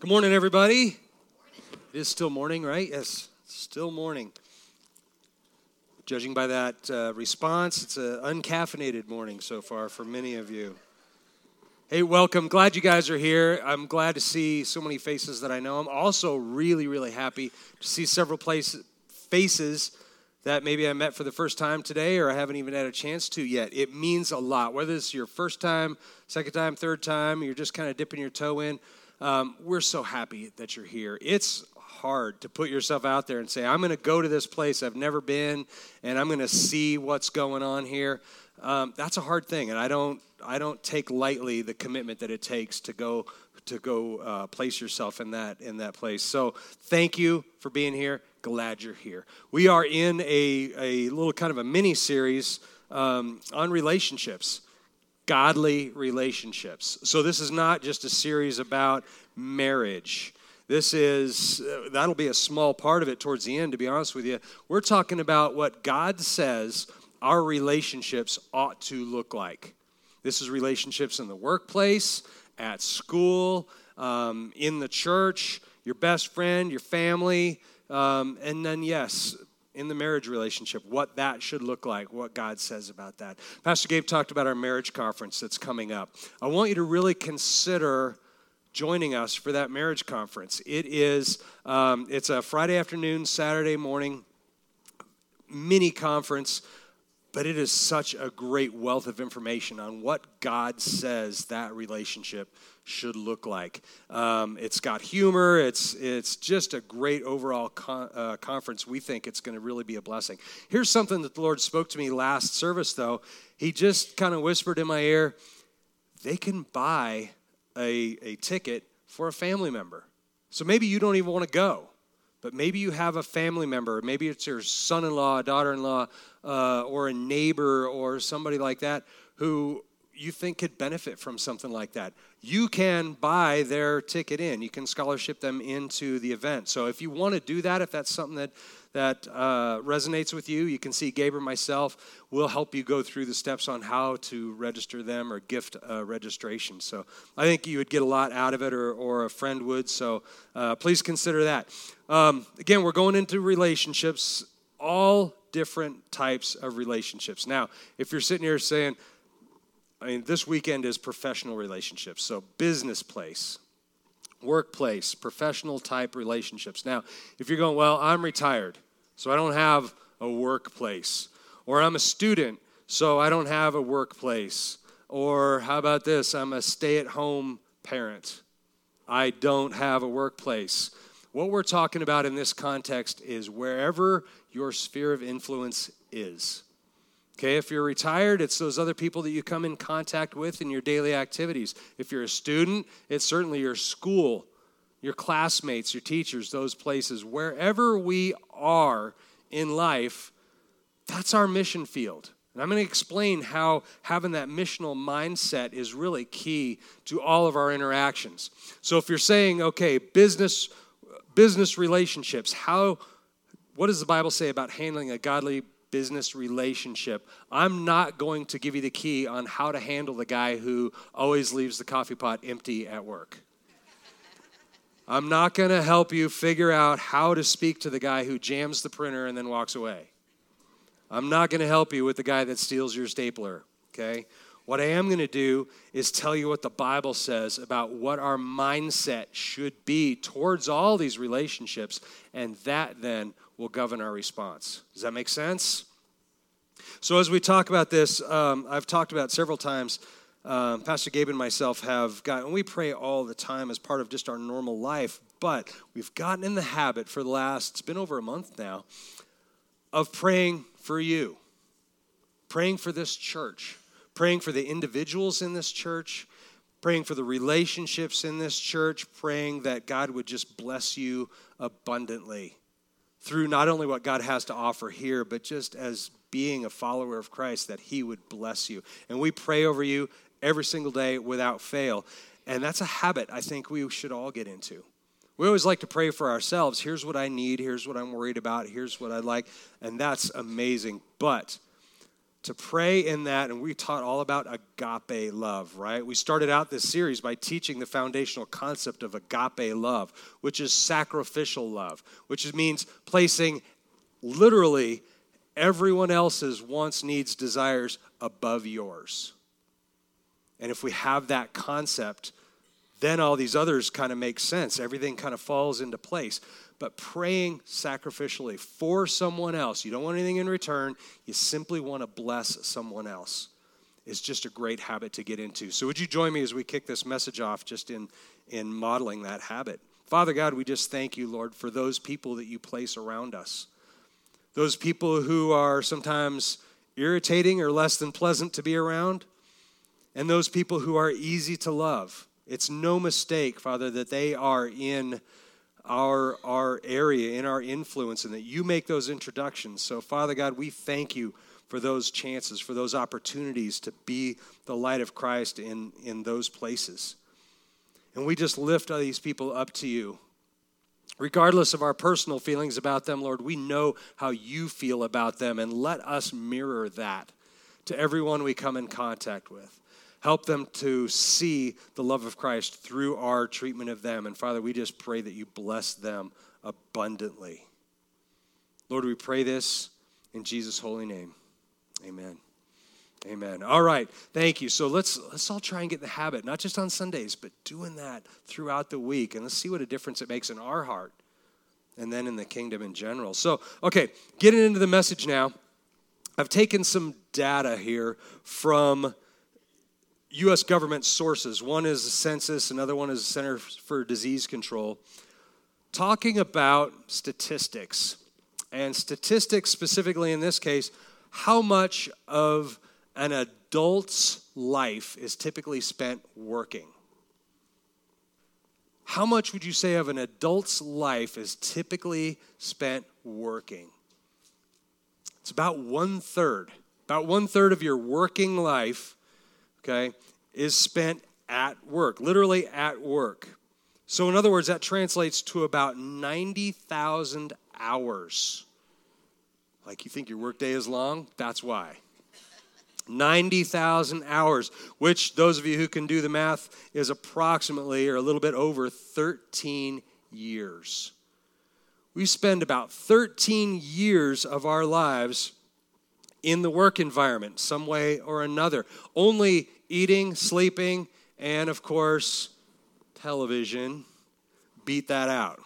Good morning, everybody. It is still morning, right? Yes, still morning. Judging by that uh, response, it's an uncaffeinated morning so far for many of you. Hey, welcome. Glad you guys are here. I'm glad to see so many faces that I know. I'm also really, really happy to see several places, faces that maybe I met for the first time today or I haven't even had a chance to yet. It means a lot. Whether it's your first time, second time, third time, you're just kind of dipping your toe in um, we're so happy that you're here. It's hard to put yourself out there and say, I'm going to go to this place I've never been and I'm going to see what's going on here. Um, that's a hard thing, and I don't, I don't take lightly the commitment that it takes to go to go uh, place yourself in that in that place. So thank you for being here. Glad you're here. We are in a, a little kind of a mini series um, on relationships godly relationships. So, this is not just a series about marriage. This is, uh, that'll be a small part of it towards the end, to be honest with you. We're talking about what God says our relationships ought to look like. This is relationships in the workplace, at school, um, in the church, your best friend, your family, um, and then, yes, in the marriage relationship, what that should look like, what God says about that. Pastor Gabe talked about our marriage conference that's coming up. I want you to really consider joining us for that marriage conference. It is um, it's a Friday afternoon, Saturday morning mini conference but it is such a great wealth of information on what God says that relationship should look like. Um, it's got humor. It's it's just a great overall con- uh, conference. We think it's going to really be a blessing. Here's something that the Lord spoke to me last service, though. He just kind of whispered in my ear, "They can buy a a ticket for a family member. So maybe you don't even want to go." But maybe you have a family member, maybe it's your son in law, daughter in law, uh, or a neighbor, or somebody like that who you think could benefit from something like that. You can buy their ticket in. You can scholarship them into the event. So if you want to do that, if that's something that that uh, resonates with you, you can see or myself. We'll help you go through the steps on how to register them or gift uh, registration. So I think you would get a lot out of it, or, or a friend would. So uh, please consider that. Um, again, we're going into relationships, all different types of relationships. Now, if you're sitting here saying, I mean, this weekend is professional relationships, so business place, workplace, professional type relationships. Now, if you're going, well, I'm retired, so I don't have a workplace, or I'm a student, so I don't have a workplace, or how about this? I'm a stay at home parent, I don't have a workplace. What we're talking about in this context is wherever your sphere of influence is. Okay, if you're retired, it's those other people that you come in contact with in your daily activities. If you're a student, it's certainly your school, your classmates, your teachers, those places. Wherever we are in life, that's our mission field. And I'm going to explain how having that missional mindset is really key to all of our interactions. So if you're saying, okay, business business relationships, how what does the Bible say about handling a godly business relationship? I'm not going to give you the key on how to handle the guy who always leaves the coffee pot empty at work. I'm not going to help you figure out how to speak to the guy who jams the printer and then walks away. I'm not going to help you with the guy that steals your stapler, okay? What I am going to do is tell you what the Bible says about what our mindset should be towards all these relationships, and that then will govern our response. Does that make sense? So, as we talk about this, um, I've talked about several times. Um, Pastor Gabe and myself have gotten, we pray all the time as part of just our normal life, but we've gotten in the habit for the last, it's been over a month now, of praying for you, praying for this church praying for the individuals in this church, praying for the relationships in this church, praying that God would just bless you abundantly through not only what God has to offer here, but just as being a follower of Christ, that He would bless you. And we pray over you every single day without fail. And that's a habit I think we should all get into. We always like to pray for ourselves. Here's what I need. Here's what I'm worried about. Here's what I'd like. And that's amazing. But to pray in that, and we taught all about agape love, right? We started out this series by teaching the foundational concept of agape love, which is sacrificial love, which means placing literally everyone else's wants, needs, desires above yours. And if we have that concept, then all these others kind of make sense. Everything kind of falls into place but praying sacrificially for someone else. You don't want anything in return, you simply want to bless someone else. Is just a great habit to get into. So, would you join me as we kick this message off just in, in modeling that habit? Father God, we just thank you, Lord, for those people that you place around us. Those people who are sometimes irritating or less than pleasant to be around, and those people who are easy to love. It's no mistake, Father, that they are in our, our area, in our influence, and that you make those introductions. So, Father God, we thank you for those chances, for those opportunities to be the light of Christ in, in those places. And we just lift these people up to you. Regardless of our personal feelings about them, Lord, we know how you feel about them, and let us mirror that to everyone we come in contact with. Help them to see the love of Christ through our treatment of them. And Father, we just pray that you bless them abundantly. Lord, we pray this in Jesus' holy name. Amen. Amen. All right. Thank you. So let's let's all try and get the habit, not just on Sundays, but doing that throughout the week. And let's see what a difference it makes in our heart and then in the kingdom in general. So, okay, getting into the message now. I've taken some data here from U.S. government sources. One is the census, another one is the Center for Disease Control, talking about statistics. And statistics, specifically in this case, how much of an adult's life is typically spent working? How much would you say of an adult's life is typically spent working? It's about one third. About one third of your working life okay, is spent at work, literally at work. So, in other words, that translates to about 90,000 hours. Like you think your workday is long? That's why. 90,000 hours, which those of you who can do the math is approximately or a little bit over 13 years. We spend about 13 years of our lives in the work environment, some way or another. Only eating, sleeping, and of course, television beat that out.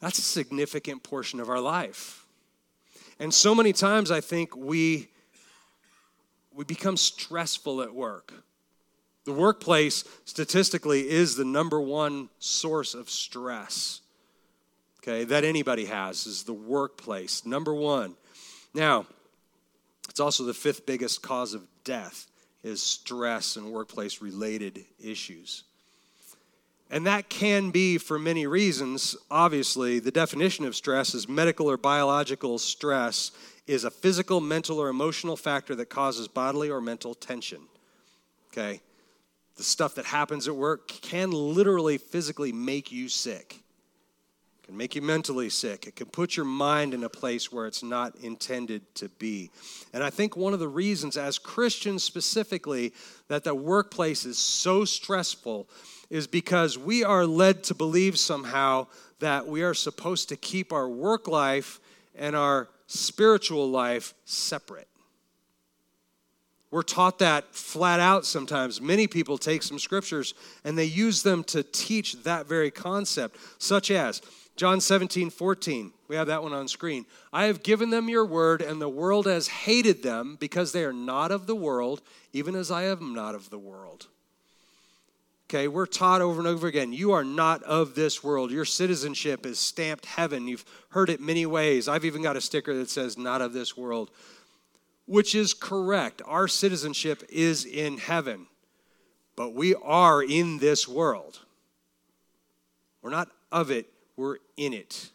That's a significant portion of our life. And so many times I think we we become stressful at work. The workplace statistically is the number one source of stress. Okay, that anybody has is the workplace, number 1. Now, it's also the fifth biggest cause of death is stress and workplace related issues. And that can be for many reasons. Obviously, the definition of stress is medical or biological stress is a physical, mental, or emotional factor that causes bodily or mental tension. Okay? The stuff that happens at work can literally physically make you sick can make you mentally sick. It can put your mind in a place where it's not intended to be. And I think one of the reasons, as Christians specifically, that the workplace is so stressful is because we are led to believe somehow that we are supposed to keep our work life and our spiritual life separate. We're taught that flat out sometimes. Many people take some scriptures and they use them to teach that very concept, such as John 17, 14. We have that one on screen. I have given them your word, and the world has hated them because they are not of the world, even as I am not of the world. Okay, we're taught over and over again you are not of this world. Your citizenship is stamped heaven. You've heard it many ways. I've even got a sticker that says not of this world, which is correct. Our citizenship is in heaven, but we are in this world. We're not of it, we're in it.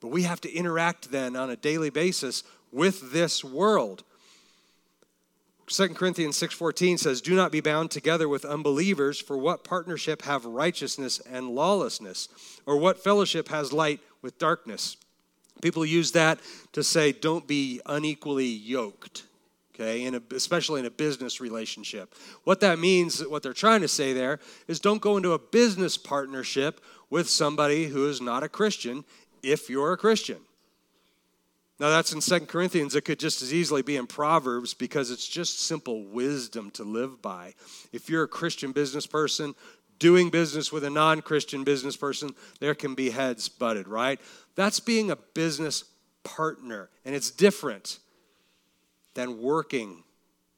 But we have to interact then on a daily basis with this world. 2 Corinthians 6:14 says, "Do not be bound together with unbelievers, for what partnership have righteousness and lawlessness, or what fellowship has light with darkness? People use that to say, don't be unequally yoked, okay, in a, especially in a business relationship. What that means, what they're trying to say there, is don't go into a business partnership with somebody who is not a Christian if you're a Christian. Now, that's in Second Corinthians. It could just as easily be in Proverbs because it's just simple wisdom to live by. If you're a Christian business person doing business with a non Christian business person, there can be heads butted, right? That's being a business partner, and it's different than working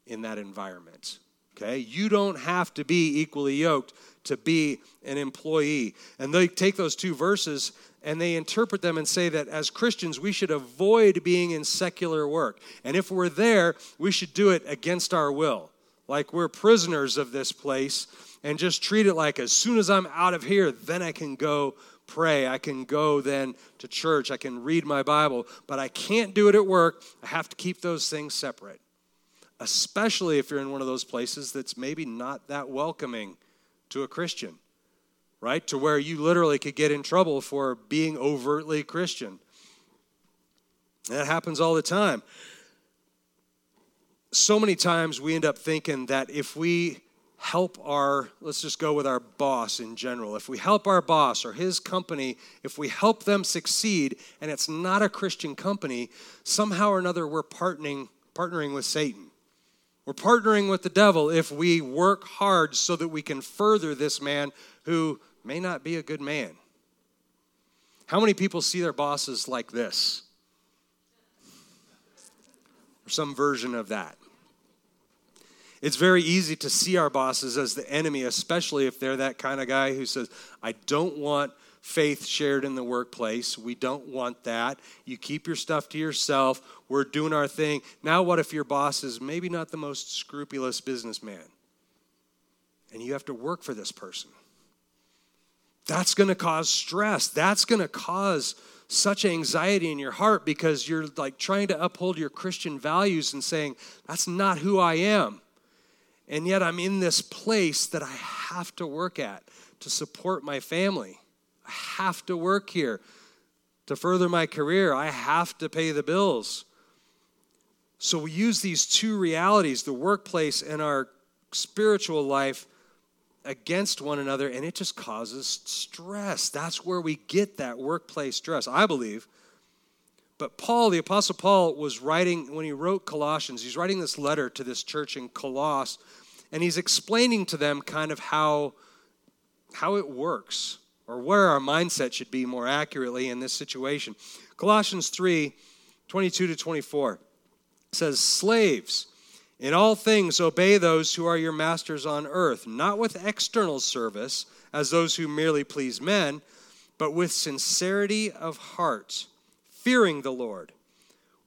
in that environment. Okay? You don't have to be equally yoked to be an employee. And they take those two verses and they interpret them and say that as Christians, we should avoid being in secular work. And if we're there, we should do it against our will, like we're prisoners of this place, and just treat it like as soon as I'm out of here, then I can go pray. I can go then to church. I can read my Bible, but I can't do it at work. I have to keep those things separate, especially if you're in one of those places that's maybe not that welcoming to a Christian right? To where you literally could get in trouble for being overtly Christian. That happens all the time. So many times we end up thinking that if we help our, let's just go with our boss in general, if we help our boss or his company, if we help them succeed and it's not a Christian company, somehow or another we're partnering, partnering with Satan. We're partnering with the devil if we work hard so that we can further this man who may not be a good man. How many people see their bosses like this? Or some version of that. It's very easy to see our bosses as the enemy, especially if they're that kind of guy who says, I don't want faith shared in the workplace. We don't want that. You keep your stuff to yourself. We're doing our thing. Now, what if your boss is maybe not the most scrupulous businessman? And you have to work for this person. That's going to cause stress. That's going to cause such anxiety in your heart because you're like trying to uphold your Christian values and saying, that's not who I am. And yet I'm in this place that I have to work at to support my family. Have to work here to further my career. I have to pay the bills. So we use these two realities, the workplace and our spiritual life, against one another and it just causes stress. That's where we get that workplace stress, I believe. But Paul, the Apostle Paul, was writing, when he wrote Colossians, he's writing this letter to this church in Colossus, and he's explaining to them kind of how, how it works or where our mindset should be more accurately in this situation. Colossians 3 22 to 24 says, Slaves, in all things, obey those who are your masters on earth, not with external service, as those who merely please men, but with sincerity of heart, fearing the Lord.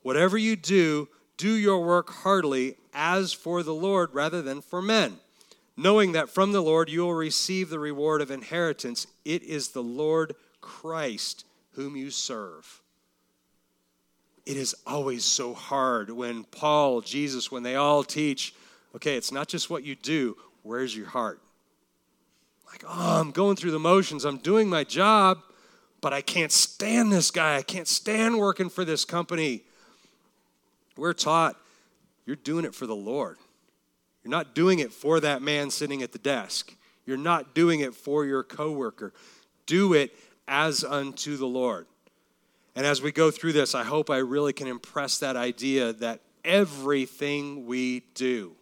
Whatever you do, do your work heartily, as for the Lord rather than for men, knowing that from the Lord you will receive the reward of inheritance. It is the Lord Christ whom you serve it is always so hard when Paul, Jesus, when they all teach, okay, it's not just what you do, where's your heart? Like, oh, I'm going through the motions, I'm doing my job, but I can't stand this guy. I can't stand working for this company. We're taught you're doing it for the Lord. You're not doing it for that man sitting at the desk. You're not doing it for your coworker. Do it as unto the Lord. And as we go through this, I hope I really can impress that idea that everything we do,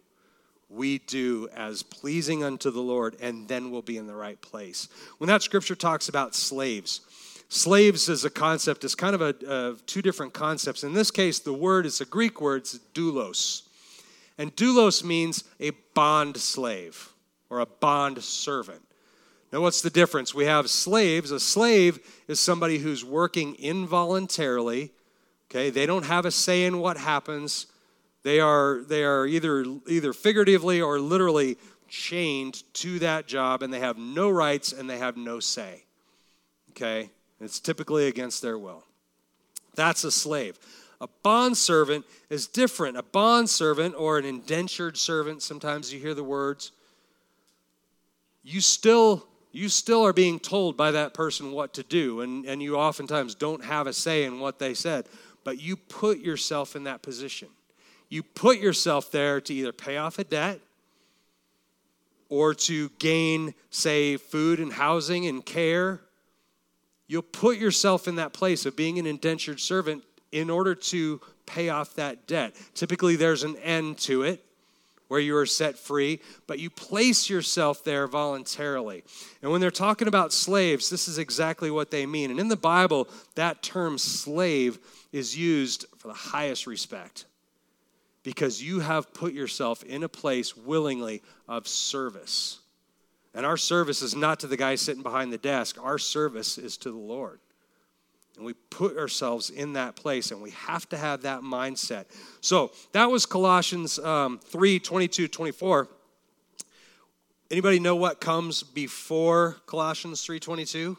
we do as pleasing unto the Lord, and then we'll be in the right place. When that scripture talks about slaves, slaves as a concept is kind of a, a two different concepts. In this case, the word is a Greek word, it's doulos. And doulos means a bond slave or a bond servant. Now, what's the difference? We have slaves. A slave is somebody who's working involuntarily. Okay, they don't have a say in what happens. They are they are either either figuratively or literally chained to that job, and they have no rights and they have no say. Okay, it's typically against their will. That's a slave. A bond servant is different. A bond servant or an indentured servant, sometimes you hear the words, you still you still are being told by that person what to do, and, and you oftentimes don't have a say in what they said, but you put yourself in that position. You put yourself there to either pay off a debt or to gain, say, food and housing and care. You'll put yourself in that place of being an indentured servant in order to pay off that debt. Typically, there's an end to it where you are set free, but you place yourself there voluntarily. And when they're talking about slaves, this is exactly what they mean. And in the Bible, that term slave is used for the highest respect because you have put yourself in a place willingly of service. And our service is not to the guy sitting behind the desk, our service is to the Lord. And we put ourselves in that place, and we have to have that mindset. So that was Colossians um, 3 22, 24. Anybody know what comes before Colossians 3:22?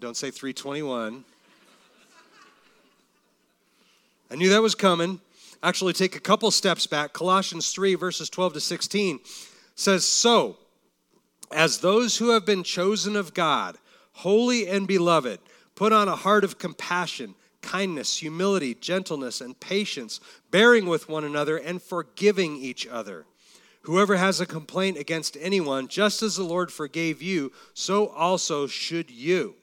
Don't say 321. I knew that was coming. Actually, take a couple steps back. Colossians 3, verses 12 to 16 says, So, as those who have been chosen of God, holy and beloved, Put on a heart of compassion, kindness, humility, gentleness, and patience, bearing with one another and forgiving each other. Whoever has a complaint against anyone, just as the Lord forgave you, so also should you.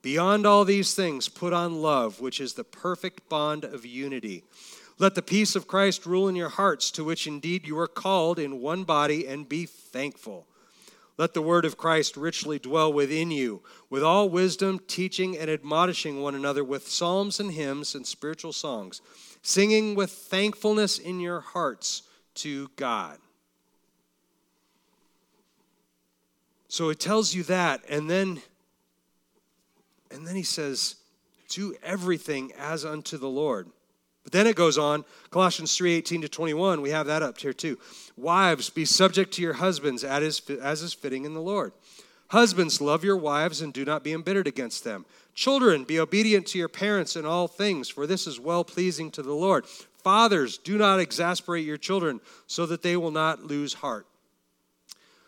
Beyond all these things, put on love, which is the perfect bond of unity. Let the peace of Christ rule in your hearts, to which indeed you are called in one body, and be thankful. Let the word of Christ richly dwell within you, with all wisdom, teaching and admonishing one another with psalms and hymns and spiritual songs, singing with thankfulness in your hearts to God. So it tells you that, and then and then he says, Do everything as unto the Lord. But then it goes on, Colossians 3 18 to 21, we have that up here too. Wives, be subject to your husbands as is fitting in the Lord. Husbands, love your wives and do not be embittered against them. Children, be obedient to your parents in all things, for this is well pleasing to the Lord. Fathers, do not exasperate your children so that they will not lose heart.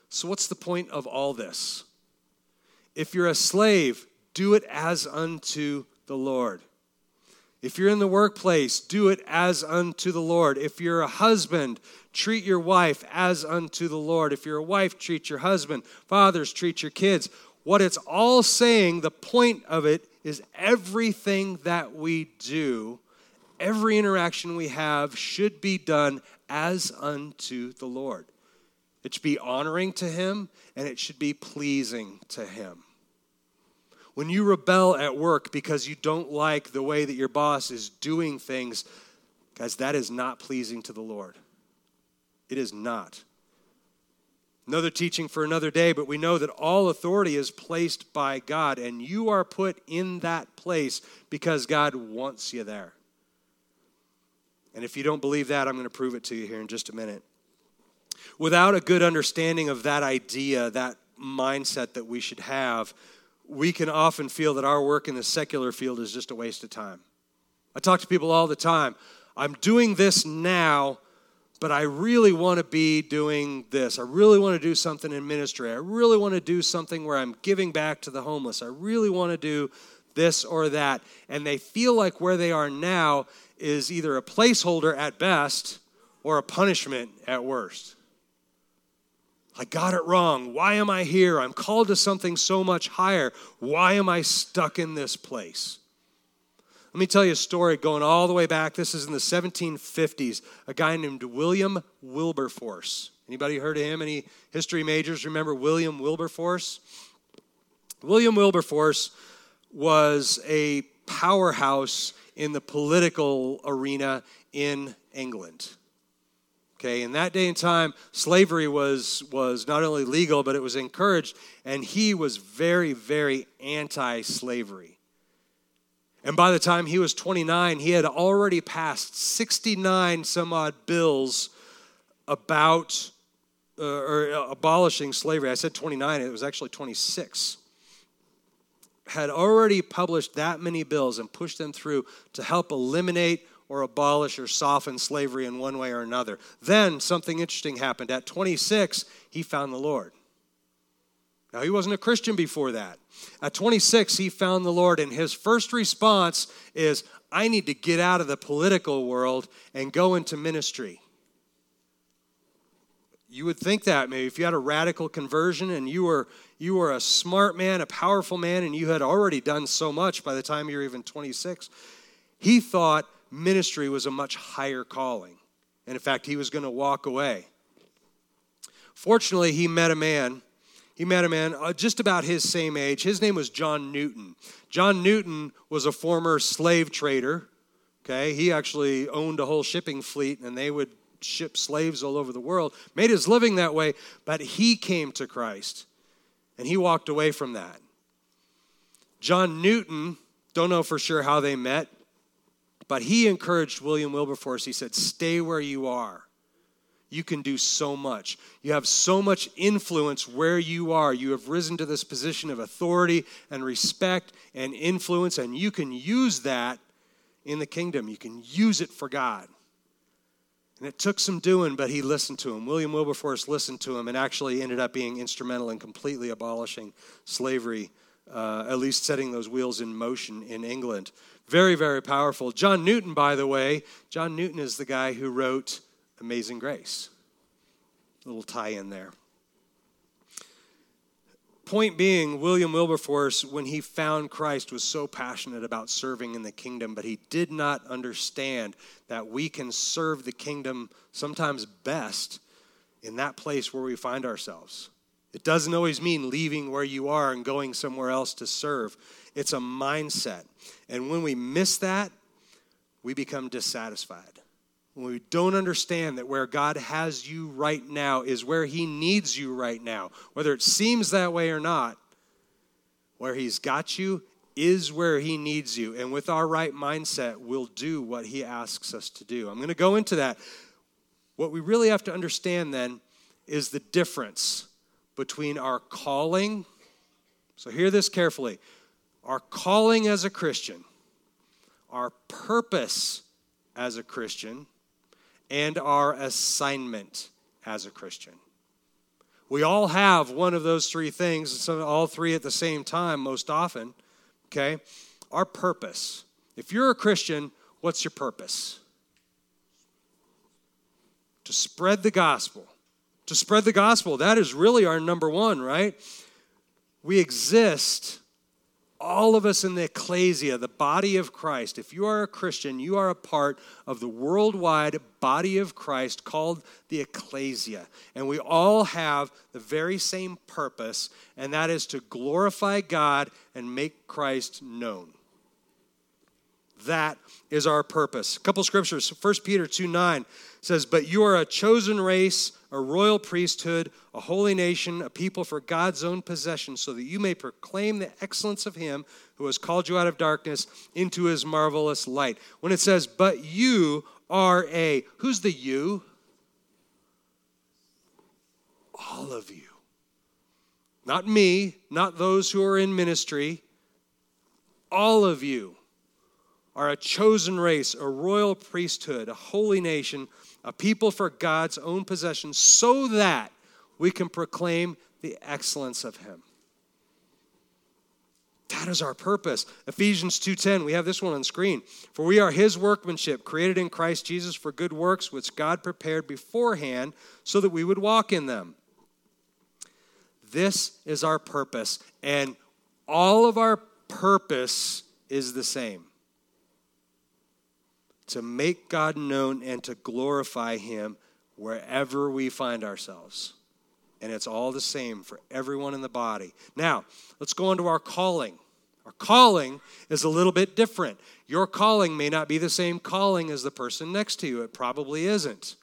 So, what's the point of all this? If you're a slave, do it as unto the Lord. If you're in the workplace, do it as unto the Lord. If you're a husband, treat your wife as unto the Lord. If you're a wife, treat your husband. Fathers, treat your kids. What it's all saying, the point of it is everything that we do, every interaction we have should be done as unto the Lord. It should be honoring to Him and it should be pleasing to Him. When you rebel at work because you don't like the way that your boss is doing things, guys, that is not pleasing to the Lord. It is not. Another teaching for another day, but we know that all authority is placed by God, and you are put in that place because God wants you there. And if you don't believe that, I'm going to prove it to you here in just a minute. Without a good understanding of that idea, that mindset that we should have, we can often feel that our work in the secular field is just a waste of time. I talk to people all the time. I'm doing this now, but I really want to be doing this. I really want to do something in ministry. I really want to do something where I'm giving back to the homeless. I really want to do this or that. And they feel like where they are now is either a placeholder at best or a punishment at worst. I got it wrong. Why am I here? I'm called to something so much higher. Why am I stuck in this place? Let me tell you a story going all the way back. This is in the 1750s. A guy named William Wilberforce. Anybody heard of him? Any history majors remember William Wilberforce? William Wilberforce was a powerhouse in the political arena in England. Okay, in that day and time, slavery was, was not only legal, but it was encouraged, and he was very, very anti slavery. And by the time he was 29, he had already passed 69 some odd bills about uh, or uh, abolishing slavery. I said 29, it was actually 26. Had already published that many bills and pushed them through to help eliminate or abolish or soften slavery in one way or another. Then something interesting happened. At 26, he found the Lord. Now, he wasn't a Christian before that. At 26, he found the Lord, and his first response is, I need to get out of the political world and go into ministry. You would think that maybe if you had a radical conversion and you were you were a smart man, a powerful man, and you had already done so much by the time you were even 26. He thought ministry was a much higher calling. And in fact, he was going to walk away. Fortunately, he met a man. He met a man uh, just about his same age. His name was John Newton. John Newton was a former slave trader. Okay, he actually owned a whole shipping fleet, and they would ship slaves all over the world. Made his living that way, but he came to Christ, and he walked away from that. John Newton, don't know for sure how they met, but he encouraged William Wilberforce. He said, Stay where you are you can do so much. You have so much influence where you are. You have risen to this position of authority and respect and influence, and you can use that in the kingdom. You can use it for God. And it took some doing, but he listened to him. William Wilberforce listened to him and actually ended up being instrumental in completely abolishing slavery, uh, at least setting those wheels in motion in England. Very, very powerful. John Newton, by the way, John Newton is the guy who wrote Amazing Grace. A little tie in there. Point being, William Wilberforce, when he found Christ, was so passionate about serving in the kingdom, but he did not understand that we can serve the kingdom sometimes best in that place where we find ourselves. It doesn't always mean leaving where you are and going somewhere else to serve. It's a mindset. And when we miss that, we become dissatisfied when we don't understand that where God has you right now is where He needs you right now, whether it seems that way or not, where He's got you is where He needs you. And with our right mindset, we'll do what He asks us to do. I'm going to go into that. What we really have to understand then is the difference between our calling. So, hear this carefully our calling as a Christian, our purpose as a Christian, and our assignment as a Christian. We all have one of those three things, all three at the same time, most often. Okay? Our purpose. If you're a Christian, what's your purpose? To spread the gospel. To spread the gospel. That is really our number one, right? We exist all of us in the ecclesia, the body of Christ, if you are a Christian, you are a part of the worldwide body of Christ called the ecclesia. And we all have the very same purpose, and that is to glorify God and make Christ known. That is our purpose. A couple scriptures. 1 Peter 2 9 says, But you are a chosen race a royal priesthood, a holy nation, a people for God's own possession, so that you may proclaim the excellence of Him who has called you out of darkness into His marvelous light. When it says, but you are a, who's the you? All of you. Not me, not those who are in ministry. All of you are a chosen race, a royal priesthood, a holy nation a people for God's own possession, so that we can proclaim the excellence of Him. That is our purpose. Ephesians 2:10, we have this one on screen. For we are his workmanship, created in Christ Jesus for good works which God prepared beforehand so that we would walk in them. This is our purpose, and all of our purpose is the same to make God known and to glorify Him wherever we find ourselves. And it's all the same for everyone in the body. Now, let's go on to our calling. Our calling is a little bit different. Your calling may not be the same calling as the person next to you, it probably isn't.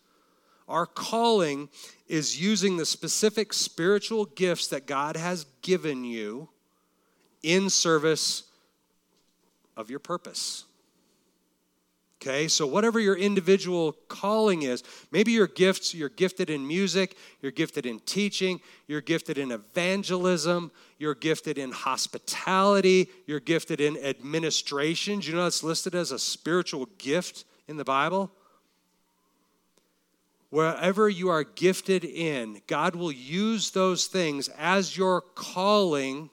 Our calling is using the specific spiritual gifts that God has given you in service of your purpose. Okay, so whatever your individual calling is, maybe your gifts, you're gifted in music, you're gifted in teaching, you're gifted in evangelism, you're gifted in hospitality, you're gifted in administration. Do you know that's listed as a spiritual gift in the Bible? wherever you are gifted in, God will use those things as your calling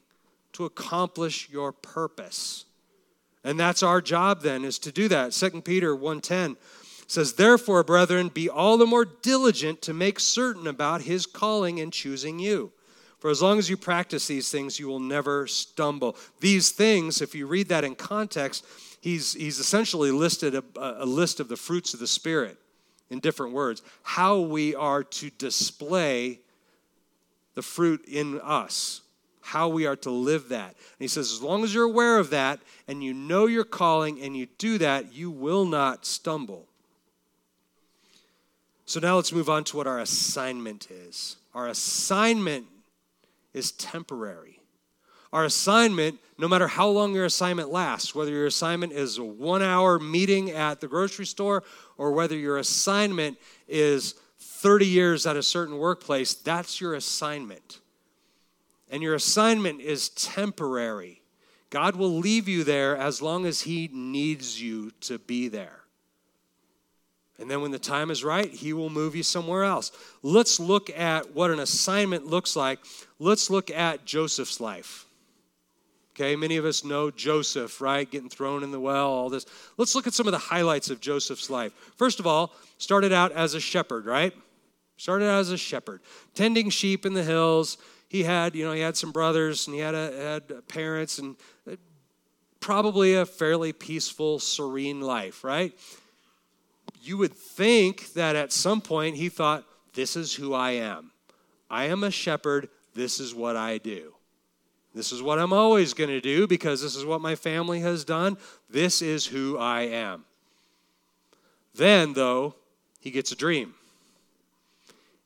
to accomplish your purpose. And that's our job then is to do that. 2 Peter 1:10 says, "Therefore, brethren, be all the more diligent to make certain about his calling and choosing you." For as long as you practice these things, you will never stumble. These things, if you read that in context, he's, he's essentially listed a, a list of the fruits of the Spirit in different words, how we are to display the fruit in us, how we are to live that. And he says, as long as you're aware of that and you know your calling and you do that, you will not stumble. So now let's move on to what our assignment is. Our assignment is temporary. Our assignment, no matter how long your assignment lasts, whether your assignment is a one hour meeting at the grocery store or whether your assignment is 30 years at a certain workplace, that's your assignment. And your assignment is temporary. God will leave you there as long as He needs you to be there. And then when the time is right, He will move you somewhere else. Let's look at what an assignment looks like. Let's look at Joseph's life. Okay, many of us know Joseph, right? Getting thrown in the well, all this. Let's look at some of the highlights of Joseph's life. First of all, started out as a shepherd, right? Started out as a shepherd, tending sheep in the hills. He had, you know, he had some brothers and he had, a, had parents and uh, probably a fairly peaceful, serene life, right? You would think that at some point he thought, this is who I am. I am a shepherd. This is what I do. This is what I'm always going to do because this is what my family has done. This is who I am. Then, though, he gets a dream.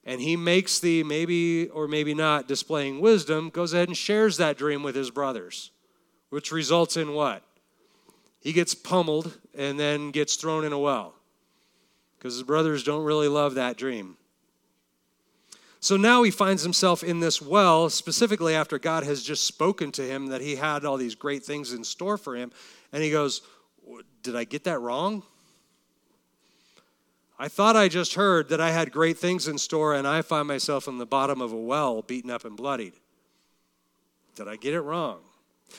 And he makes the maybe or maybe not displaying wisdom, goes ahead and shares that dream with his brothers, which results in what? He gets pummeled and then gets thrown in a well because his brothers don't really love that dream. So now he finds himself in this well, specifically after God has just spoken to him that he had all these great things in store for him. And he goes, Did I get that wrong? I thought I just heard that I had great things in store, and I find myself in the bottom of a well, beaten up and bloodied. Did I get it wrong?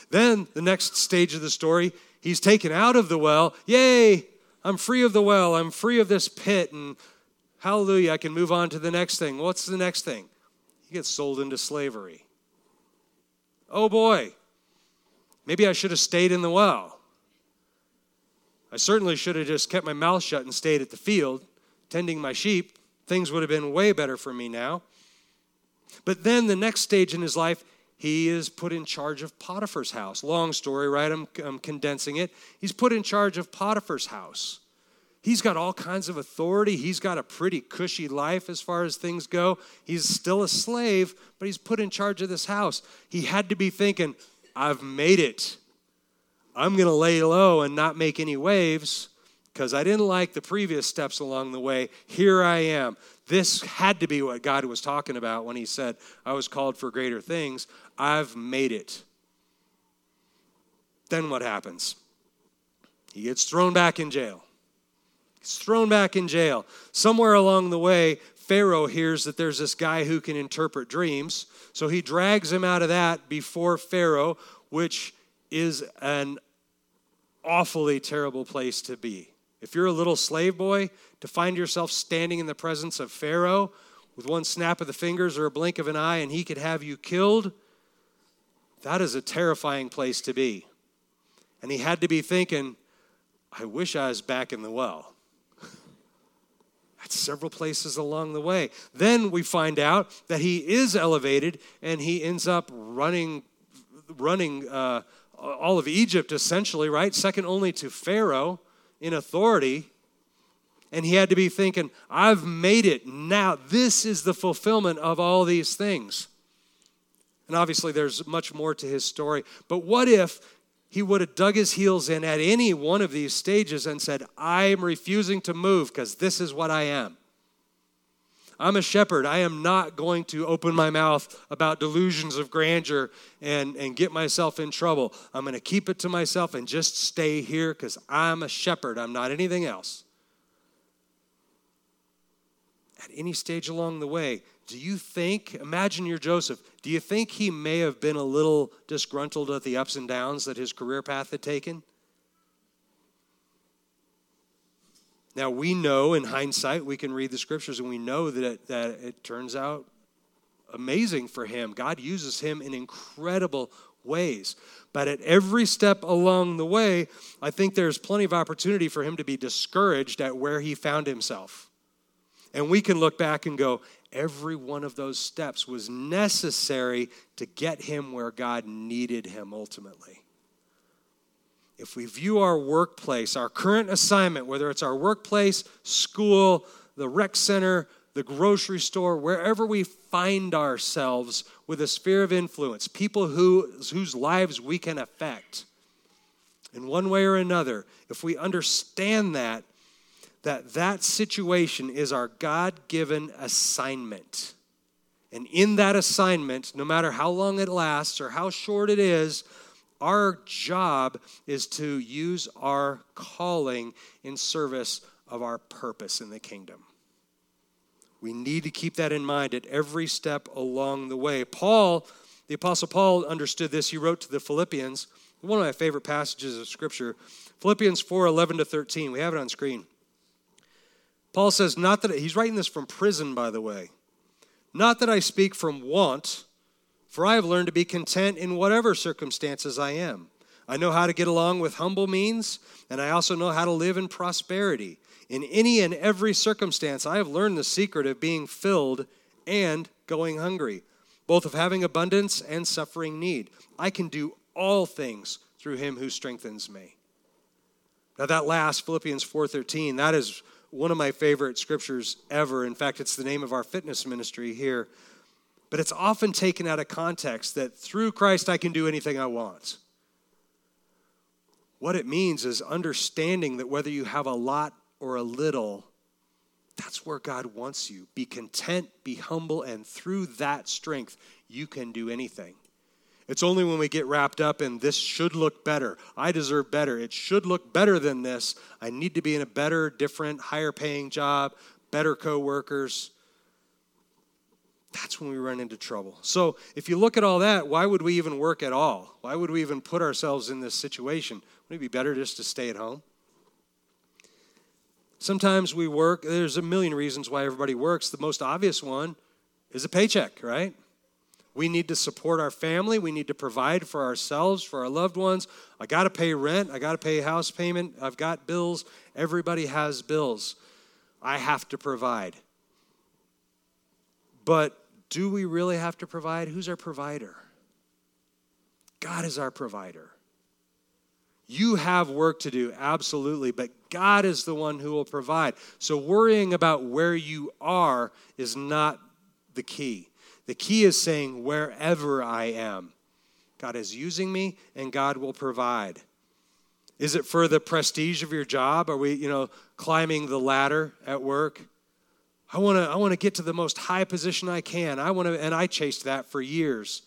Then, the next stage of the story, he's taken out of the well. Yay! I'm free of the well. I'm free of this pit. And Hallelujah, I can move on to the next thing. What's the next thing? He gets sold into slavery. Oh boy, maybe I should have stayed in the well. I certainly should have just kept my mouth shut and stayed at the field, tending my sheep. Things would have been way better for me now. But then the next stage in his life, he is put in charge of Potiphar's house. Long story, right? I'm, I'm condensing it. He's put in charge of Potiphar's house. He's got all kinds of authority. He's got a pretty cushy life as far as things go. He's still a slave, but he's put in charge of this house. He had to be thinking, I've made it. I'm going to lay low and not make any waves because I didn't like the previous steps along the way. Here I am. This had to be what God was talking about when he said, I was called for greater things. I've made it. Then what happens? He gets thrown back in jail. He's thrown back in jail. Somewhere along the way, Pharaoh hears that there's this guy who can interpret dreams. So he drags him out of that before Pharaoh, which is an awfully terrible place to be. If you're a little slave boy, to find yourself standing in the presence of Pharaoh with one snap of the fingers or a blink of an eye and he could have you killed, that is a terrifying place to be. And he had to be thinking, I wish I was back in the well. That's several places along the way. Then we find out that he is elevated and he ends up running, running uh, all of Egypt essentially, right? Second only to Pharaoh in authority. And he had to be thinking, I've made it. Now, this is the fulfillment of all these things. And obviously, there's much more to his story. But what if he would have dug his heels in at any one of these stages and said, I'm refusing to move because this is what I am. I'm a shepherd. I am not going to open my mouth about delusions of grandeur and, and get myself in trouble. I'm going to keep it to myself and just stay here because I'm a shepherd. I'm not anything else. at any stage along the way, do you think, imagine you're Joseph, do you think he may have been a little disgruntled at the ups and downs that his career path had taken? Now, we know in hindsight, we can read the scriptures and we know that it, that it turns out amazing for him. God uses him in incredible ways. But at every step along the way, I think there's plenty of opportunity for him to be discouraged at where he found himself. And we can look back and go, every one of those steps was necessary to get him where God needed him ultimately. If we view our workplace, our current assignment, whether it's our workplace, school, the rec center, the grocery store, wherever we find ourselves with a sphere of influence, people who, whose lives we can affect. In one way or another, if we understand that, that that situation is our god-given assignment. And in that assignment no matter how long it lasts or how short it is our job is to use our calling in service of our purpose in the kingdom. We need to keep that in mind at every step along the way. Paul the apostle paul understood this. He wrote to the philippians one of my favorite passages of scripture philippians 4 11 to 13 we have it on screen. Paul says, not that, he's writing this from prison, by the way. Not that I speak from want, for I have learned to be content in whatever circumstances I am. I know how to get along with humble means, and I also know how to live in prosperity. In any and every circumstance, I have learned the secret of being filled and going hungry, both of having abundance and suffering need. I can do all things through him who strengthens me. Now that last Philippians 4:13, that is one of my favorite scriptures ever. In fact, it's the name of our fitness ministry here. But it's often taken out of context that through Christ I can do anything I want. What it means is understanding that whether you have a lot or a little, that's where God wants you. Be content, be humble, and through that strength, you can do anything. It's only when we get wrapped up in this should look better. I deserve better. It should look better than this. I need to be in a better, different, higher paying job, better coworkers. That's when we run into trouble. So, if you look at all that, why would we even work at all? Why would we even put ourselves in this situation? Wouldn't it be better just to stay at home? Sometimes we work, there's a million reasons why everybody works. The most obvious one is a paycheck, right? We need to support our family. We need to provide for ourselves, for our loved ones. I got to pay rent. I got to pay house payment. I've got bills. Everybody has bills. I have to provide. But do we really have to provide? Who's our provider? God is our provider. You have work to do, absolutely, but God is the one who will provide. So worrying about where you are is not the key. The key is saying, wherever I am, God is using me and God will provide. Is it for the prestige of your job? Are we, you know, climbing the ladder at work? I want to I want to get to the most high position I can. I want to and I chased that for years.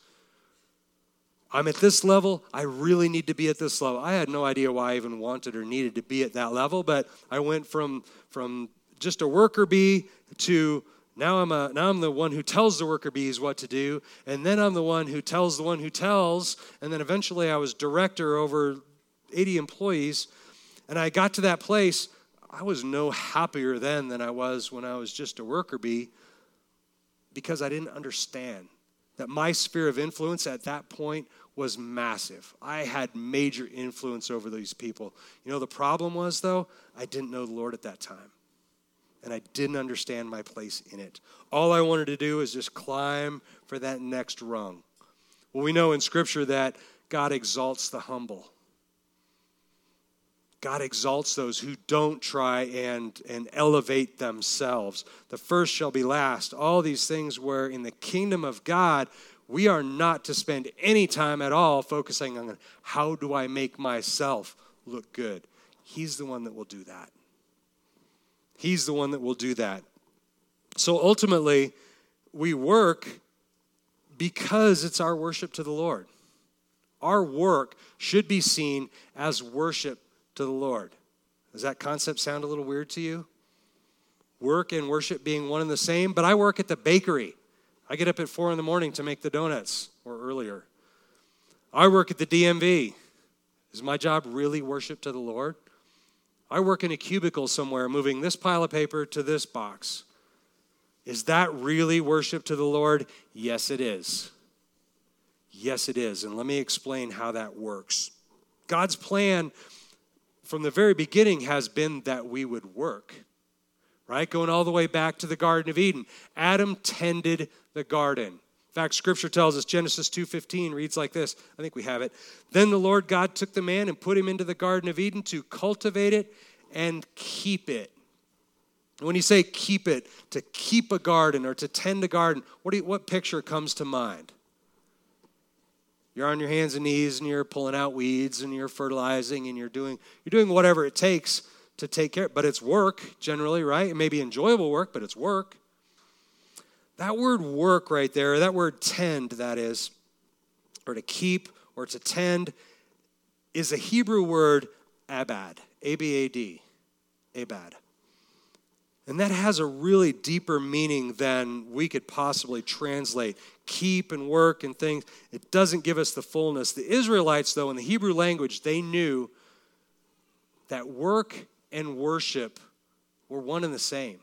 I'm at this level. I really need to be at this level. I had no idea why I even wanted or needed to be at that level, but I went from from just a worker bee to now I'm, a, now I'm the one who tells the worker bees what to do, and then I'm the one who tells the one who tells, and then eventually I was director over 80 employees. And I got to that place, I was no happier then than I was when I was just a worker bee because I didn't understand that my sphere of influence at that point was massive. I had major influence over these people. You know, the problem was, though, I didn't know the Lord at that time and I didn't understand my place in it. All I wanted to do was just climb for that next rung. Well, we know in Scripture that God exalts the humble. God exalts those who don't try and, and elevate themselves. The first shall be last. All these things where in the kingdom of God, we are not to spend any time at all focusing on how do I make myself look good. He's the one that will do that. He's the one that will do that. So ultimately, we work because it's our worship to the Lord. Our work should be seen as worship to the Lord. Does that concept sound a little weird to you? work and worship being one and the same, but I work at the bakery. I get up at four in the morning to make the donuts or earlier. I work at the DMV. Is my job really worship to the Lord? I work in a cubicle somewhere moving this pile of paper to this box. Is that really worship to the Lord? Yes, it is. Yes, it is. And let me explain how that works. God's plan from the very beginning has been that we would work, right? Going all the way back to the Garden of Eden. Adam tended the garden. In fact, scripture tells us Genesis 2:15 reads like this. I think we have it. Then the Lord God took the man and put him into the garden of Eden to cultivate it and keep it. When you say keep it, to keep a garden or to tend a garden, what, you, what picture comes to mind? You're on your hands and knees and you're pulling out weeds and you're fertilizing and you're doing you're doing whatever it takes to take care, but it's work generally, right? It may be enjoyable work, but it's work. That word work right there, that word tend, that is, or to keep or to tend, is a Hebrew word abad, A B A D, abad. And that has a really deeper meaning than we could possibly translate. Keep and work and things. It doesn't give us the fullness. The Israelites, though, in the Hebrew language, they knew that work and worship were one and the same.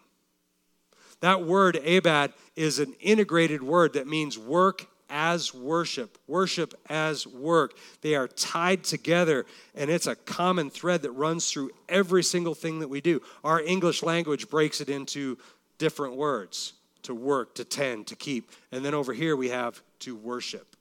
That word, abad, is an integrated word that means work as worship, worship as work. They are tied together, and it's a common thread that runs through every single thing that we do. Our English language breaks it into different words to work, to tend, to keep. And then over here we have to worship.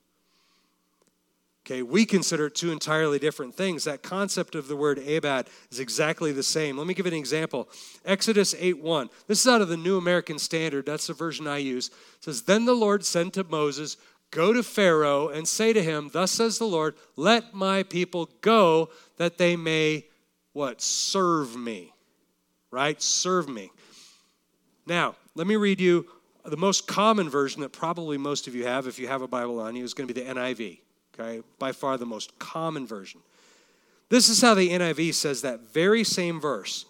Okay, we consider two entirely different things. That concept of the word abad is exactly the same. Let me give an example. Exodus 8 1. This is out of the New American Standard. That's the version I use. It says, Then the Lord said to Moses, Go to Pharaoh and say to him, Thus says the Lord, let my people go that they may what? Serve me. Right? Serve me. Now, let me read you the most common version that probably most of you have, if you have a Bible on you, is going to be the NIV. Okay? By far the most common version. This is how the NIV says that very same verse.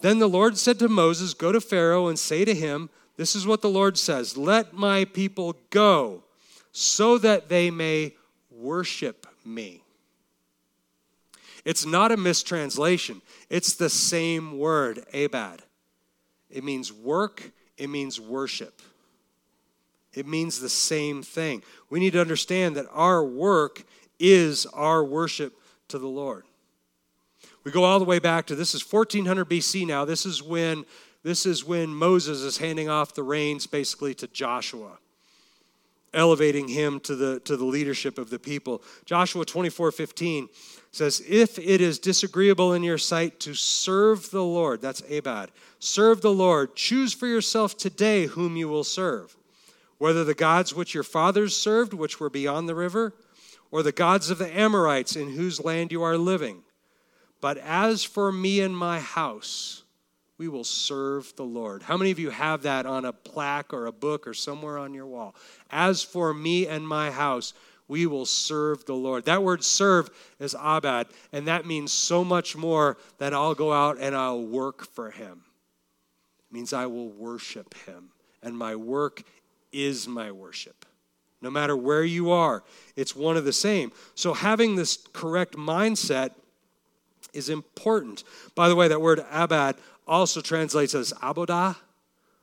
Then the Lord said to Moses, Go to Pharaoh and say to him, This is what the Lord says Let my people go so that they may worship me. It's not a mistranslation, it's the same word, abad. It means work, it means worship. It means the same thing. We need to understand that our work is our worship to the Lord. We go all the way back to this is 1400 BC now. This is when this is when Moses is handing off the reins basically to Joshua elevating him to the, to the leadership of the people. Joshua 24 15 says, If it is disagreeable in your sight to serve the Lord, that's Abad, serve the Lord, choose for yourself today whom you will serve, whether the gods which your fathers served, which were beyond the river, or the gods of the Amorites in whose land you are living. But as for me and my house, we will serve the Lord. How many of you have that on a plaque or a book or somewhere on your wall? As for me and my house, we will serve the Lord. That word serve is abad, and that means so much more than I'll go out and I'll work for him. It means I will worship him, and my work is my worship. No matter where you are, it's one of the same. So having this correct mindset is important. By the way, that word abad also translates as abodah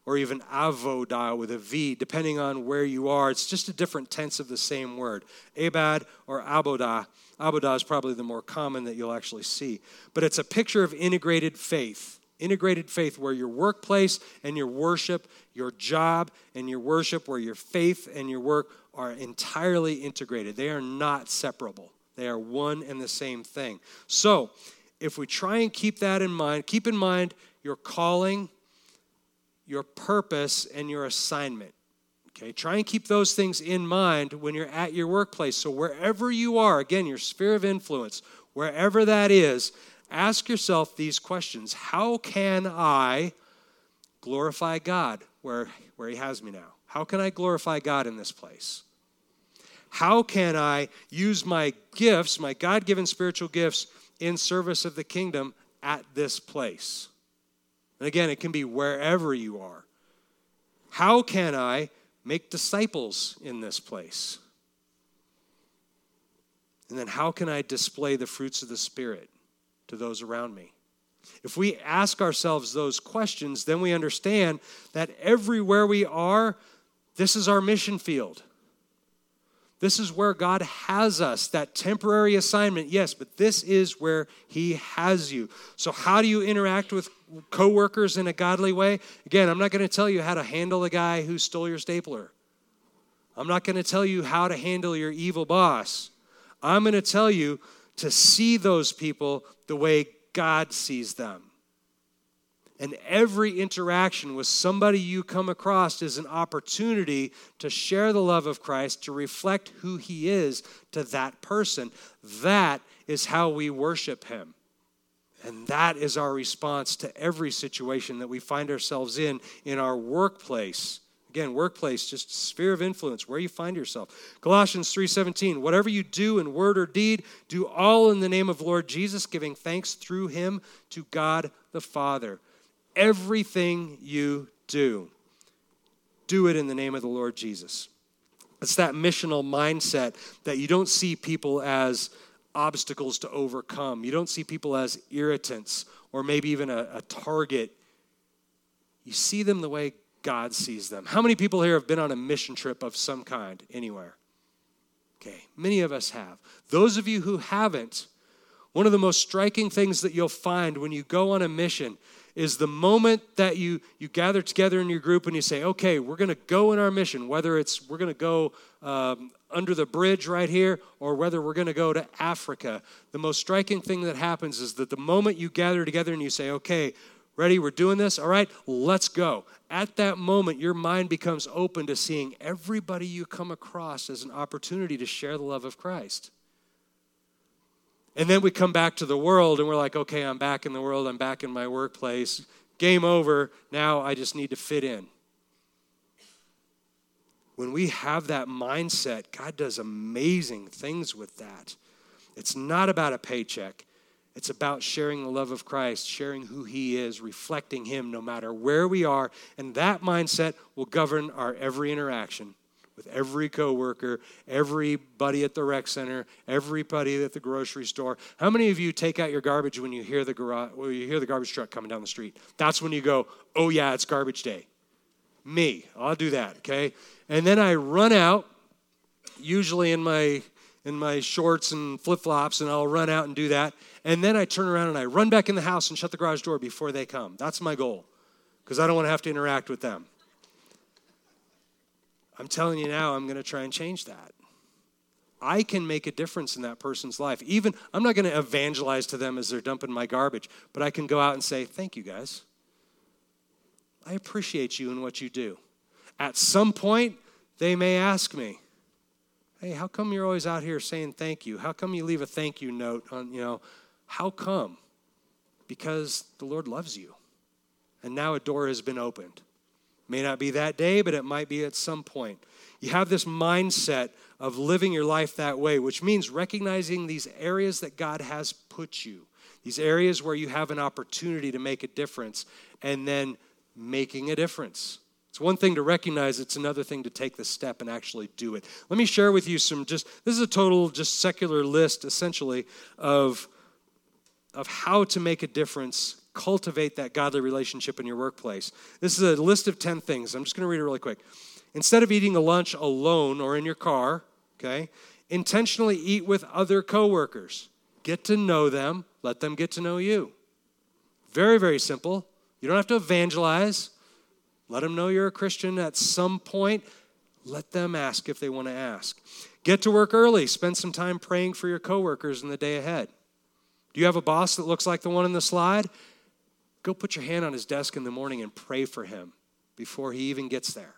or even avodah with a V, depending on where you are. It's just a different tense of the same word. Abad or abodah. Abodah is probably the more common that you'll actually see. But it's a picture of integrated faith. Integrated faith where your workplace and your worship, your job and your worship, where your faith and your work are entirely integrated. They are not separable, they are one and the same thing. So, if we try and keep that in mind, keep in mind your calling, your purpose, and your assignment. Okay, try and keep those things in mind when you're at your workplace. So, wherever you are, again, your sphere of influence, wherever that is, ask yourself these questions How can I glorify God where, where He has me now? How can I glorify God in this place? How can I use my gifts, my God given spiritual gifts, in service of the kingdom at this place? And again, it can be wherever you are. How can I make disciples in this place? And then how can I display the fruits of the Spirit to those around me? If we ask ourselves those questions, then we understand that everywhere we are, this is our mission field. This is where God has us, that temporary assignment, yes, but this is where He has you. So, how do you interact with coworkers in a godly way? Again, I'm not going to tell you how to handle the guy who stole your stapler. I'm not going to tell you how to handle your evil boss. I'm going to tell you to see those people the way God sees them. And every interaction with somebody you come across is an opportunity to share the love of Christ, to reflect who He is to that person. That is how we worship Him. And that is our response to every situation that we find ourselves in in our workplace. Again, workplace, just sphere of influence, where you find yourself. Colossians 3:17, whatever you do in word or deed, do all in the name of Lord Jesus, giving thanks through him to God the Father everything you do, do it in the name of the Lord Jesus. It's that missional mindset that you don't see people as obstacles to overcome. You don't see people as irritants or maybe even a, a, target. You see them the way God sees them. How many people here have been on a mission trip of some kind anywhere? Okay, many of us have. Those of you who haven't, one of the most striking things that you'll find when you go on a mission is the moment that you you gather together in your group and you say okay we're going to go in our mission whether it's we're going to go um, under the bridge right here or whether we're going to go to africa. The most striking thing that happens is that the moment you gather together and you say okay ready we're doing this all right let's go. At that moment your mind becomes open to seeing everybody you come across as an opportunity to share the love of christ and then we come back to the world and we're like, okay, I'm back in the world, I'm back in my workplace. Game over. Now I just need to fit in. When we have that mindset, God does amazing things with that. It's not about a paycheck. It's about sharing the love of Christ, sharing who He is, reflecting Him no matter where we are. And that mindset will govern our every interaction with every coworker, everybody at the rec center, everybody at the grocery store. How many of you take out your garbage when you hear the garage, when you hear the garbage truck coming down the street? That's when you go, "Oh yeah, it's garbage day." Me, I'll do that, okay? And then I run out, usually in my in my shorts and flip flops, and I'll run out and do that. And then I turn around and I run back in the house and shut the garage door before they come. That's my goal, because I don't want to have to interact with them. I'm telling you now, I'm going to try and change that. I can make a difference in that person's life. Even, I'm not going to evangelize to them as they're dumping my garbage, but I can go out and say, Thank you, guys. I appreciate you and what you do. At some point, they may ask me, Hey, how come you're always out here saying thank you? How come you leave a thank you note on, you know, how come? Because the Lord loves you. And now a door has been opened. May not be that day, but it might be at some point. You have this mindset of living your life that way, which means recognizing these areas that God has put you, these areas where you have an opportunity to make a difference, and then making a difference. It's one thing to recognize, it's another thing to take the step and actually do it. Let me share with you some just, this is a total, just secular list essentially of, of how to make a difference cultivate that godly relationship in your workplace. This is a list of 10 things. I'm just going to read it really quick. Instead of eating a lunch alone or in your car, okay, intentionally eat with other coworkers. Get to know them, let them get to know you. Very, very simple. You don't have to evangelize. Let them know you're a Christian at some point. Let them ask if they want to ask. Get to work early. Spend some time praying for your coworkers in the day ahead. Do you have a boss that looks like the one in the slide? Go put your hand on his desk in the morning and pray for him before he even gets there.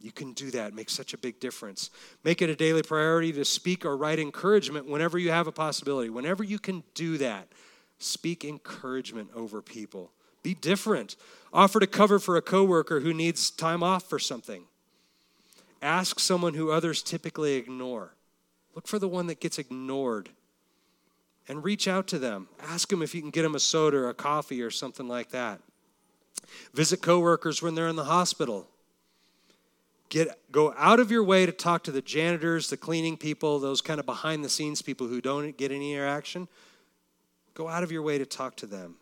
You can do that, make such a big difference. Make it a daily priority to speak or write encouragement whenever you have a possibility. Whenever you can do that, speak encouragement over people. Be different. Offer to cover for a coworker who needs time off for something. Ask someone who others typically ignore. Look for the one that gets ignored and reach out to them. Ask them if you can get them a soda or a coffee or something like that. Visit coworkers when they're in the hospital. Get, go out of your way to talk to the janitors, the cleaning people, those kind of behind the scenes people who don't get any interaction. Go out of your way to talk to them.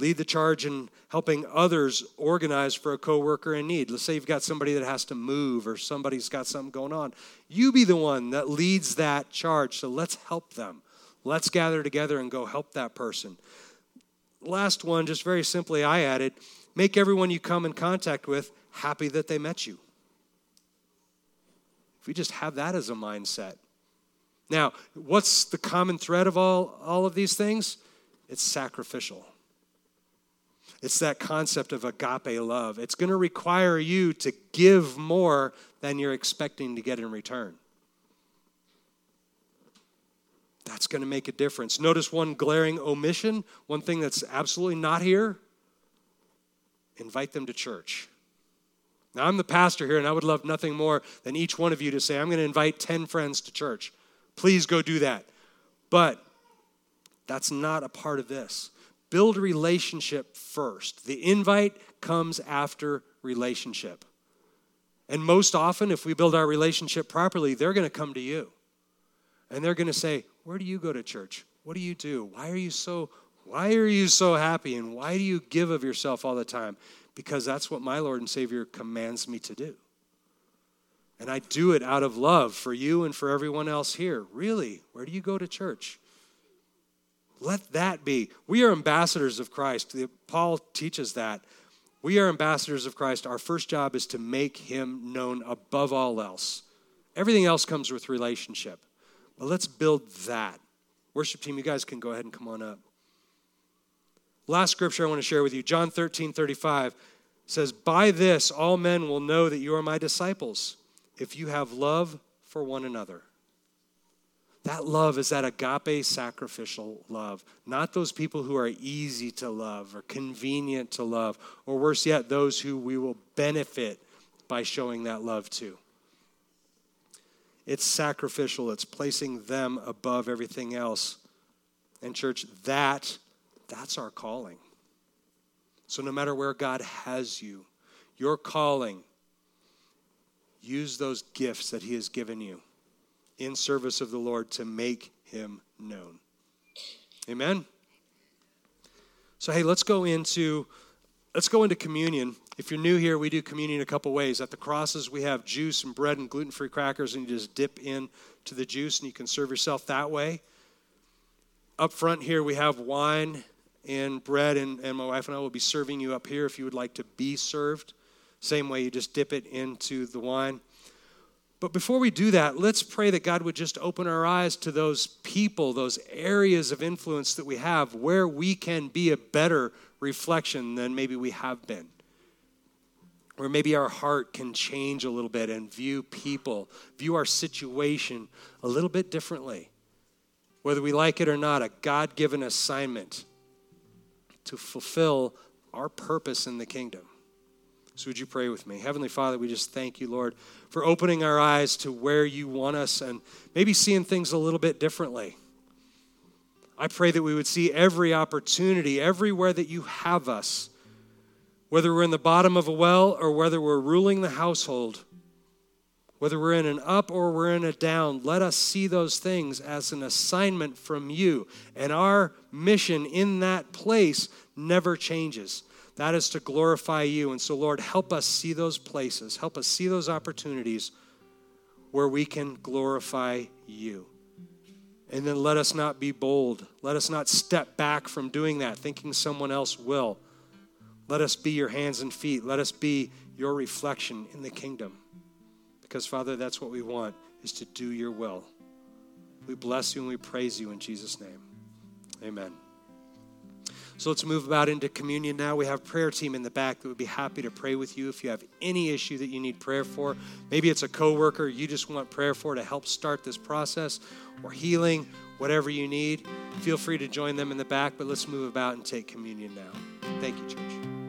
Lead the charge in helping others organize for a coworker in need. Let's say you've got somebody that has to move or somebody's got something going on. You be the one that leads that charge. So let's help them. Let's gather together and go help that person. Last one, just very simply, I added make everyone you come in contact with happy that they met you. If we just have that as a mindset. Now, what's the common thread of all, all of these things? It's sacrificial. It's that concept of agape love. It's going to require you to give more than you're expecting to get in return. That's going to make a difference. Notice one glaring omission, one thing that's absolutely not here invite them to church. Now, I'm the pastor here, and I would love nothing more than each one of you to say, I'm going to invite 10 friends to church. Please go do that. But that's not a part of this. Build relationship first. The invite comes after relationship. And most often, if we build our relationship properly, they're going to come to you. And they're going to say, Where do you go to church? What do you do? Why are you so why are you so happy? And why do you give of yourself all the time? Because that's what my Lord and Savior commands me to do. And I do it out of love for you and for everyone else here. Really, where do you go to church? Let that be. We are ambassadors of Christ. Paul teaches that. We are ambassadors of Christ. Our first job is to make him known above all else. Everything else comes with relationship. But let's build that. Worship team, you guys can go ahead and come on up. Last scripture I want to share with you, John 13, 35 says, By this all men will know that you are my disciples, if you have love for one another. That love is that agape sacrificial love, not those people who are easy to love or convenient to love, or worse yet, those who we will benefit by showing that love to. It's sacrificial, it's placing them above everything else. And, church, that, that's our calling. So, no matter where God has you, your calling, use those gifts that He has given you in service of the Lord to make him known. Amen. So hey, let's go into let's go into communion. If you're new here, we do communion a couple ways. At the crosses, we have juice and bread and gluten-free crackers, and you just dip in to the juice and you can serve yourself that way. Up front here, we have wine and bread, and, and my wife and I will be serving you up here if you would like to be served. Same way, you just dip it into the wine. But before we do that, let's pray that God would just open our eyes to those people, those areas of influence that we have where we can be a better reflection than maybe we have been. Where maybe our heart can change a little bit and view people, view our situation a little bit differently. Whether we like it or not, a God given assignment to fulfill our purpose in the kingdom. So, would you pray with me? Heavenly Father, we just thank you, Lord, for opening our eyes to where you want us and maybe seeing things a little bit differently. I pray that we would see every opportunity, everywhere that you have us, whether we're in the bottom of a well or whether we're ruling the household, whether we're in an up or we're in a down, let us see those things as an assignment from you. And our mission in that place never changes. That is to glorify you. And so, Lord, help us see those places, help us see those opportunities where we can glorify you. And then let us not be bold. Let us not step back from doing that, thinking someone else will. Let us be your hands and feet. Let us be your reflection in the kingdom. Because, Father, that's what we want, is to do your will. We bless you and we praise you in Jesus' name. Amen. So let's move about into communion now. We have prayer team in the back that would be happy to pray with you if you have any issue that you need prayer for. Maybe it's a coworker you just want prayer for to help start this process or healing, whatever you need. Feel free to join them in the back, but let's move about and take communion now. Thank you, church.